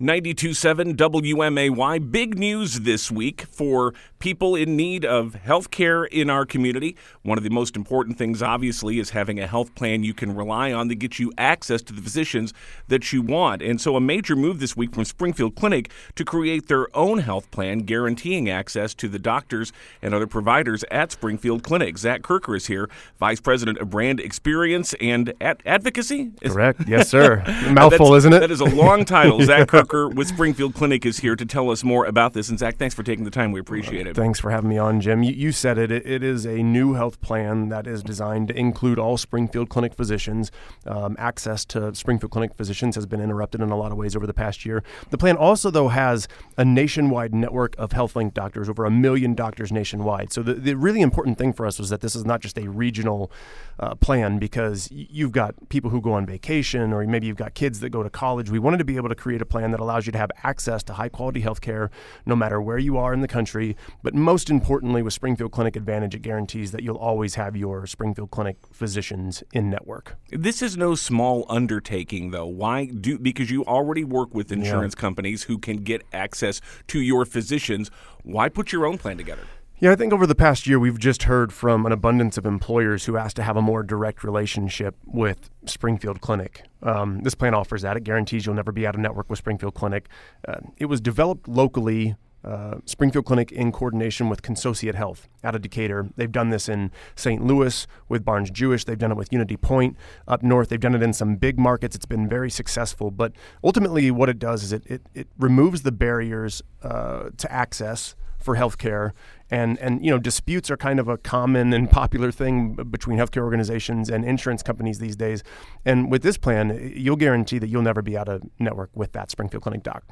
92.7 WMAY. Big news this week for people in need of health care in our community. One of the most important things, obviously, is having a health plan you can rely on that gets you access to the physicians that you want. And so, a major move this week from Springfield Clinic to create their own health plan guaranteeing access to the doctors and other providers at Springfield Clinic. Zach Kerker is here, Vice President of Brand Experience and Ad- Advocacy. Correct. Yes, sir. Mouthful, isn't it? That is a long title. Zach Kerker with Springfield Clinic is here to tell us more about this. And Zach, thanks for taking the time. We appreciate it. Thanks for having me on, Jim. You, you said it. it. It is a new health plan that is designed to include all Springfield Clinic physicians. Um, access to Springfield Clinic physicians has been interrupted in a lot of ways over the past year. The plan also, though, has a nationwide network of HealthLink doctors, over a million doctors nationwide. So the, the really important thing for us was that this is not just a regional uh, plan because you've got people who go on vacation or maybe you've got kids that go to college. We wanted to be able to create a plan that allows you to have access to high quality health care no matter where you are in the country. But most importantly, with Springfield Clinic Advantage, it guarantees that you'll always have your Springfield Clinic physicians in network. This is no small undertaking, though. Why do? Because you already work with insurance yeah. companies who can get access to your physicians. Why put your own plan together? Yeah, I think over the past year, we've just heard from an abundance of employers who ask to have a more direct relationship with Springfield Clinic. Um, this plan offers that. It guarantees you'll never be out of network with Springfield Clinic. Uh, it was developed locally. Uh, Springfield Clinic in coordination with Consociate Health out of Decatur. They've done this in St. Louis with Barnes Jewish. They've done it with Unity Point up north. They've done it in some big markets. It's been very successful. But ultimately, what it does is it, it, it removes the barriers uh, to access for healthcare. And, and you know disputes are kind of a common and popular thing between healthcare organizations and insurance companies these days. And with this plan, you'll guarantee that you'll never be out of network with that Springfield Clinic doc.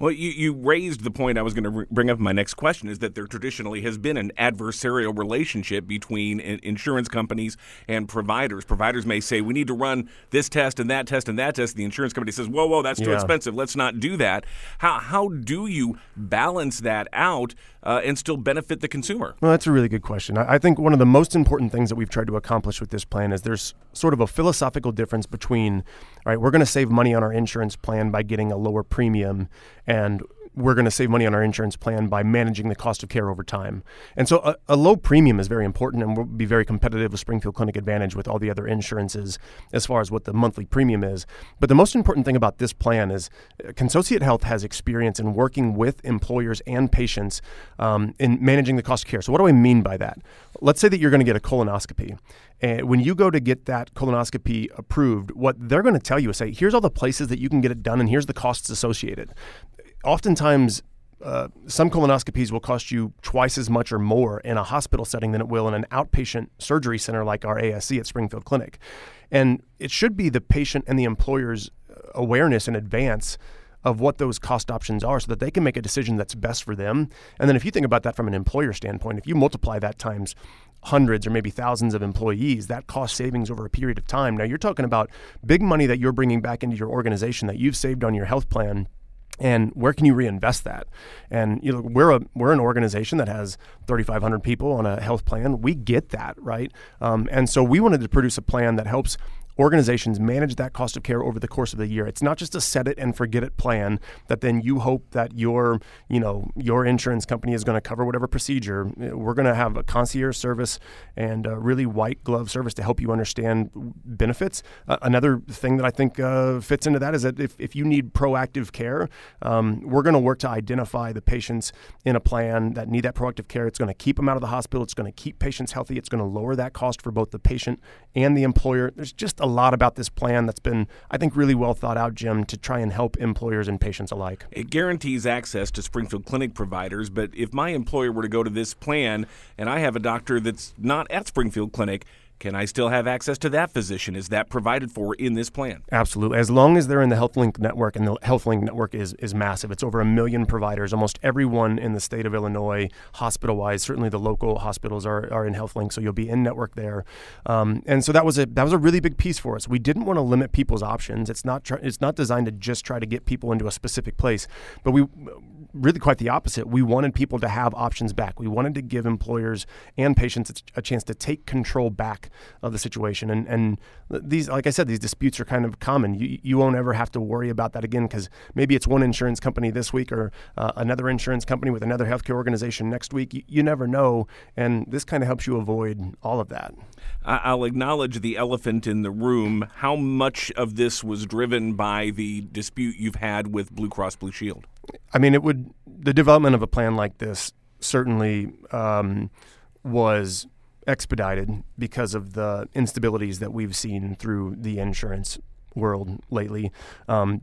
Well, you, you raised the point I was going to bring up my next question is that there traditionally has been an adversarial relationship between insurance companies and providers. Providers may say, we need to run this test and that test and that test. The insurance company says, whoa, whoa, that's too yeah. expensive. Let's not do that. How, how do you balance that out uh, and still benefit the consumer? Well, that's a really good question. I, I think one of the most important things that we've tried to accomplish with this plan is there's sort of a philosophical difference between, all right, we're going to save money on our insurance plan by getting a lower premium and we're going to save money on our insurance plan by managing the cost of care over time. And so a, a, low premium is very important and we'll be very competitive with Springfield Clinic Advantage with all the other insurances as far as what the monthly premium is. But the most important thing about this plan is uh, Consociate Health has experience in working with employers and patients um, in managing the cost of care. So what do I mean by that? Let's say that you're going to get a colonoscopy. And when you go to get that colonoscopy approved, what they're going to tell you is say, here's all the places that you can get it done and here's the costs associated oftentimes uh, some colonoscopies will cost you twice as much or more in a hospital setting than it will in an outpatient surgery center like our ASC at Springfield Clinic. And it should be the patient and the employer's awareness in advance of what those cost options are so that they can make a decision that's best for them. And then if you think about that from an employer standpoint, if you multiply that times hundreds or maybe thousands of employees, that cost savings over a period of time. Now you're talking about big money that you're bringing back into your organization that you've saved on your health plan and where can you reinvest that? And you know, we're a we're an organization that has 3,500 people on a health plan. We get that, right? Um, and so we wanted to produce a plan that helps organizations manage that cost of care over the course of the year. It's not just a set it and forget it plan that then you hope that your, you know, your insurance company is going to cover whatever procedure. We're going to have a concierge service and a really white glove service to help you understand benefits. Uh, another thing that I think uh, fits into that is that if, if you need proactive care, um, we're going to work to identify the patients in a plan that need that proactive care. It's going to keep them out of the hospital. It's going to keep patients healthy. It's going to lower that cost for both the patient and the employer. There's just a lot about this plan that's been, I think, really well thought out, Jim, to try and help employers and patients alike. It guarantees access to Springfield Clinic providers, but if my employer were to go to this plan and I have a doctor that's not at Springfield Clinic, can I still have access to that physician? Is that provided for in this plan? Absolutely. As long as they're in the HealthLink network, and the HealthLink network is, is massive. It's over a million providers. Almost everyone in the state of Illinois, hospital wise, certainly the local hospitals are, are in HealthLink, so you'll be in network there. Um, and so that was a that was a really big piece for us. We didn't want to limit people's options. It's not tr- it's not designed to just try to get people into a specific place, but we really quite the opposite. We wanted people to have options back. We wanted to give employers and patients a chance to take control back of the situation. And and these, like I said, these disputes are kind of common. You you won't ever have to worry about that again because maybe it's one insurance company this week or uh, another insurance company with another healthcare organization next week. You, you never know, and this kind of helps you avoid all of that. I'll acknowledge the elephant in the room. How much of this was driven by the dispute you've had with Blue Cross Blue Shield? I mean, it would the development of a plan like this certainly um, was expedited because of the instabilities that we've seen through the insurance world lately. Um,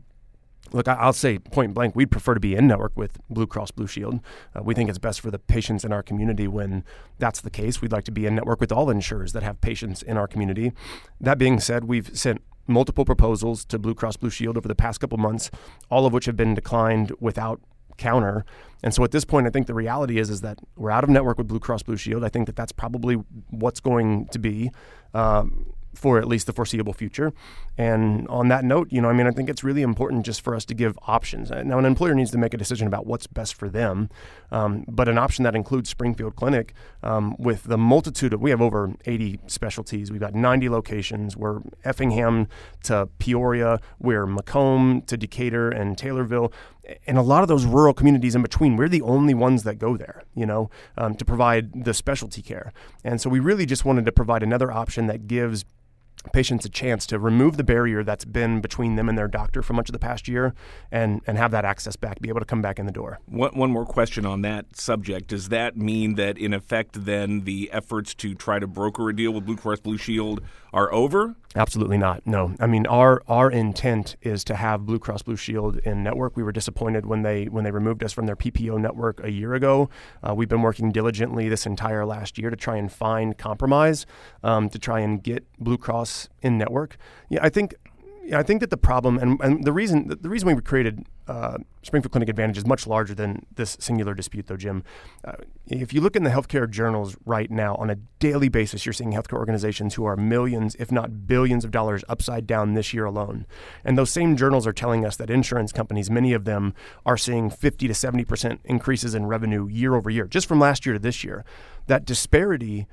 Look, I'll say point blank, we'd prefer to be in network with Blue Cross Blue Shield. Uh, we think it's best for the patients in our community when that's the case. We'd like to be in network with all insurers that have patients in our community. That being said, we've sent multiple proposals to Blue Cross Blue Shield over the past couple months, all of which have been declined without counter. And so at this point, I think the reality is is that we're out of network with Blue Cross Blue Shield. I think that that's probably what's going to be. Um, for at least the foreseeable future. And on that note, you know, I mean, I think it's really important just for us to give options. Now, an employer needs to make a decision about what's best for them, um, but an option that includes Springfield Clinic um, with the multitude of, we have over 80 specialties. We've got 90 locations. We're Effingham to Peoria, we're Macomb to Decatur and Taylorville. And a lot of those rural communities in between, we're the only ones that go there, you know, um, to provide the specialty care. And so we really just wanted to provide another option that gives patients a chance to remove the barrier that's been between them and their doctor for much of the past year and, and have that access back, be able to come back in the door. One, one more question on that subject. Does that mean that, in effect, then the efforts to try to broker a deal with Blue Cross Blue Shield are over? Absolutely not. No. I mean, our our intent is to have Blue Cross Blue Shield in network. We were disappointed when they when they removed us from their PPO network a year ago. Uh, we've been working diligently this entire last year to try and find compromise um, to try and get Blue Cross in network. Yeah, I think yeah, I think that the problem and, and the reason the reason we created uh, Springfield Clinic Advantage is much larger than this singular dispute, though, Jim. Uh, if you look in the healthcare journals right now, on a daily basis, you're seeing healthcare organizations who are millions, if not billions, of dollars upside down this year alone. And those same journals are telling us that insurance companies, many of them, are seeing 50 to 70 percent increases in revenue year over year, just from last year to this year. That disparity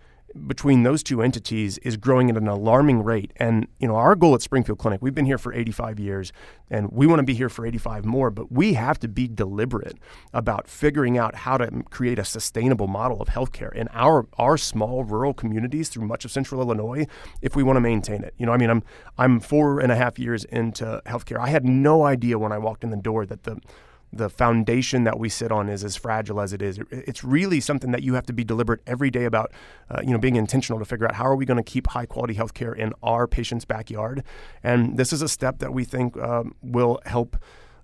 between those two entities is growing at an alarming rate. And you know, our goal at Springfield Clinic, we've been here for 85 years, and we want to be here for 85 more. But we have to be deliberate about figuring out how to create a sustainable model of healthcare in our our small rural communities through much of Central Illinois, if we want to maintain it. You know, I mean, I'm I'm four and a half years into healthcare. I had no idea when I walked in the door that the the foundation that we sit on is as fragile as it is. It's really something that you have to be deliberate every day about, uh, you know, being intentional to figure out how are we going to keep high quality healthcare in our patient's backyard. And this is a step that we think um, will help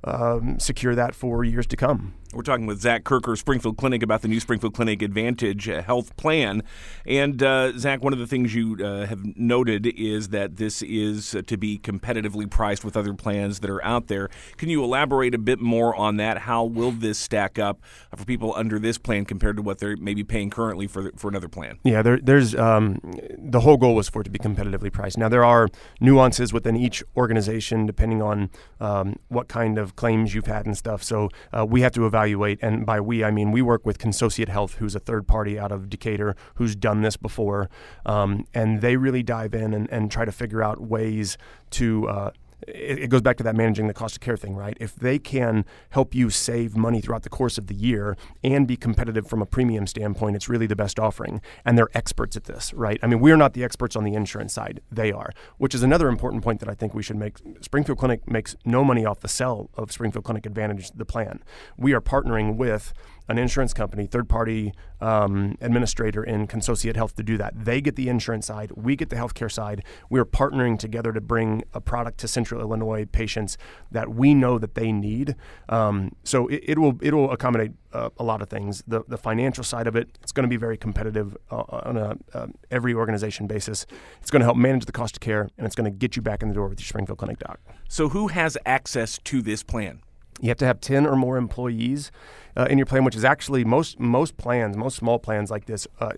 um, secure that for years to come. We're talking with Zach Kerker, Springfield Clinic, about the new Springfield Clinic Advantage uh, health plan. And uh, Zach, one of the things you uh, have noted is that this is uh, to be competitively priced with other plans that are out there. Can you elaborate a bit more on that? How will this stack up for people under this plan compared to what they're maybe paying currently for for another plan? Yeah, there, there's um, the whole goal was for it to be competitively priced. Now there are nuances within each organization depending on um, what kind of claims you've had and stuff. So uh, we have to evaluate evaluate, and by we, I mean we work with Consociate Health, who's a third party out of Decatur, who's done this before, um, and they really dive in and, and try to figure out ways to uh, it, goes back to that managing the cost of care thing, right? If they can help you save money throughout the course of the year and be competitive from a premium standpoint, it's really the best offering. And they're experts at this, right? I mean, we're not the experts on the insurance side, they are, which is another important point that I think we should make. Springfield Clinic makes no money off the sell of Springfield Clinic Advantage, the plan. We are partnering with an insurance company, third party um, administrator in Consociate Health to do that. They get the insurance side, we get the healthcare side. We are partnering together to bring a product to Central Illinois patients that we know that they need. Um, so it, it, will it will accommodate uh, a lot of things. The the financial side of it, it's going to be very competitive uh, on a uh, every organization basis. It's going to help manage the cost of care, and it's going to get you back in the door with your Springfield Clinic doc. So who has access to this plan? You have to have 10 or more employees uh, in your plan, which is actually most most plans, most small plans like this uh,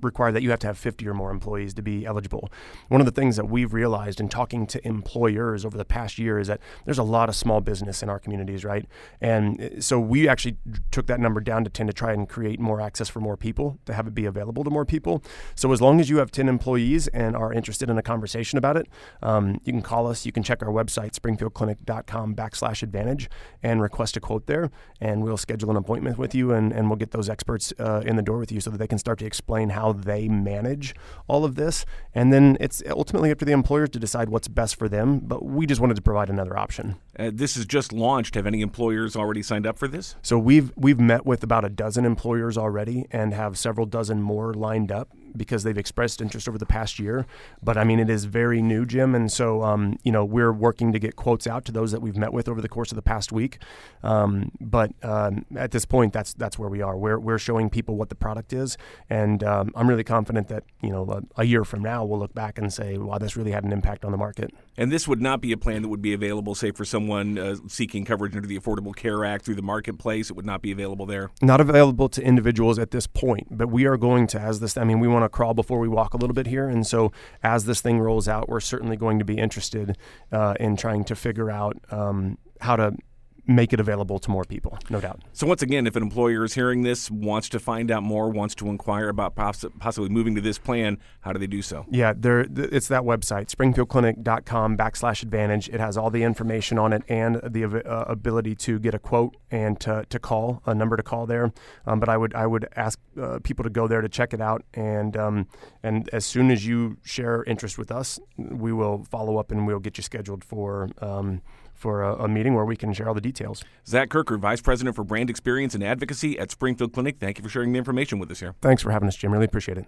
require that you have to have 50 or more employees to be eligible. One of the things that we've realized in talking to employers over the past year is that there's a lot of small business in our communities, right? And uh, so we actually took that number down to 10 to try and create more access for more people to have it be available to more people. So as long as you have 10 employees and are interested in a conversation about it, um, you can call us. You can check our website, springfieldclinic.com backslash advantage, and request a quote there. And we'll schedule an appointment with you and, and we'll get those experts uh, in the door with you so that they can start to explain how they manage all of this. And then it's ultimately up to the employers to decide what's best for them. But we just wanted to provide another option. Uh, this is just launched. Have any employers already signed up for this? So we've we've met with about a dozen employers already and have several dozen more lined up because they've expressed interest over the past year. But I mean, it is very new, Jim, and so um, you know we're working to get quotes out to those that we've met with over the course of the past week. Um, but um, at this point, that's that's where we are. We're we're showing people what the product is, and um, I'm really confident that you know a, a, year from now we'll look back and say, wow, this really had an impact on the market. And this would not be a plan that would be available, say, for someone uh, seeking coverage under the Affordable Care Act through the marketplace. It would not be available there. Not available to individuals at this point, but we are going to, as this. I mean, we want to crawl before we walk a little bit here. And so as this thing rolls out, we're certainly going to be interested uh, in trying to figure out um, how to make it available to more people, no doubt. So, once again, if an employer is hearing this, wants to find out more, wants to inquire about possibly moving to this plan, how do they do so? Yeah, there, it's that website, springfieldclinic.com backslash advantage. It has all the information on it and the uh, ability to get a quote and to, to call, a number to call there. Um, but I would I would ask uh, people to go there to check it out. And, um, and as soon as you share interest with us, we will follow up and we'll get you scheduled for. Um, for a, a, meeting where we can share all the details. Zach Kerker, Vice President for Brand Experience and Advocacy at Springfield Clinic. Thank you for sharing the information with us here. Thanks for having us, Jim. Really appreciate it.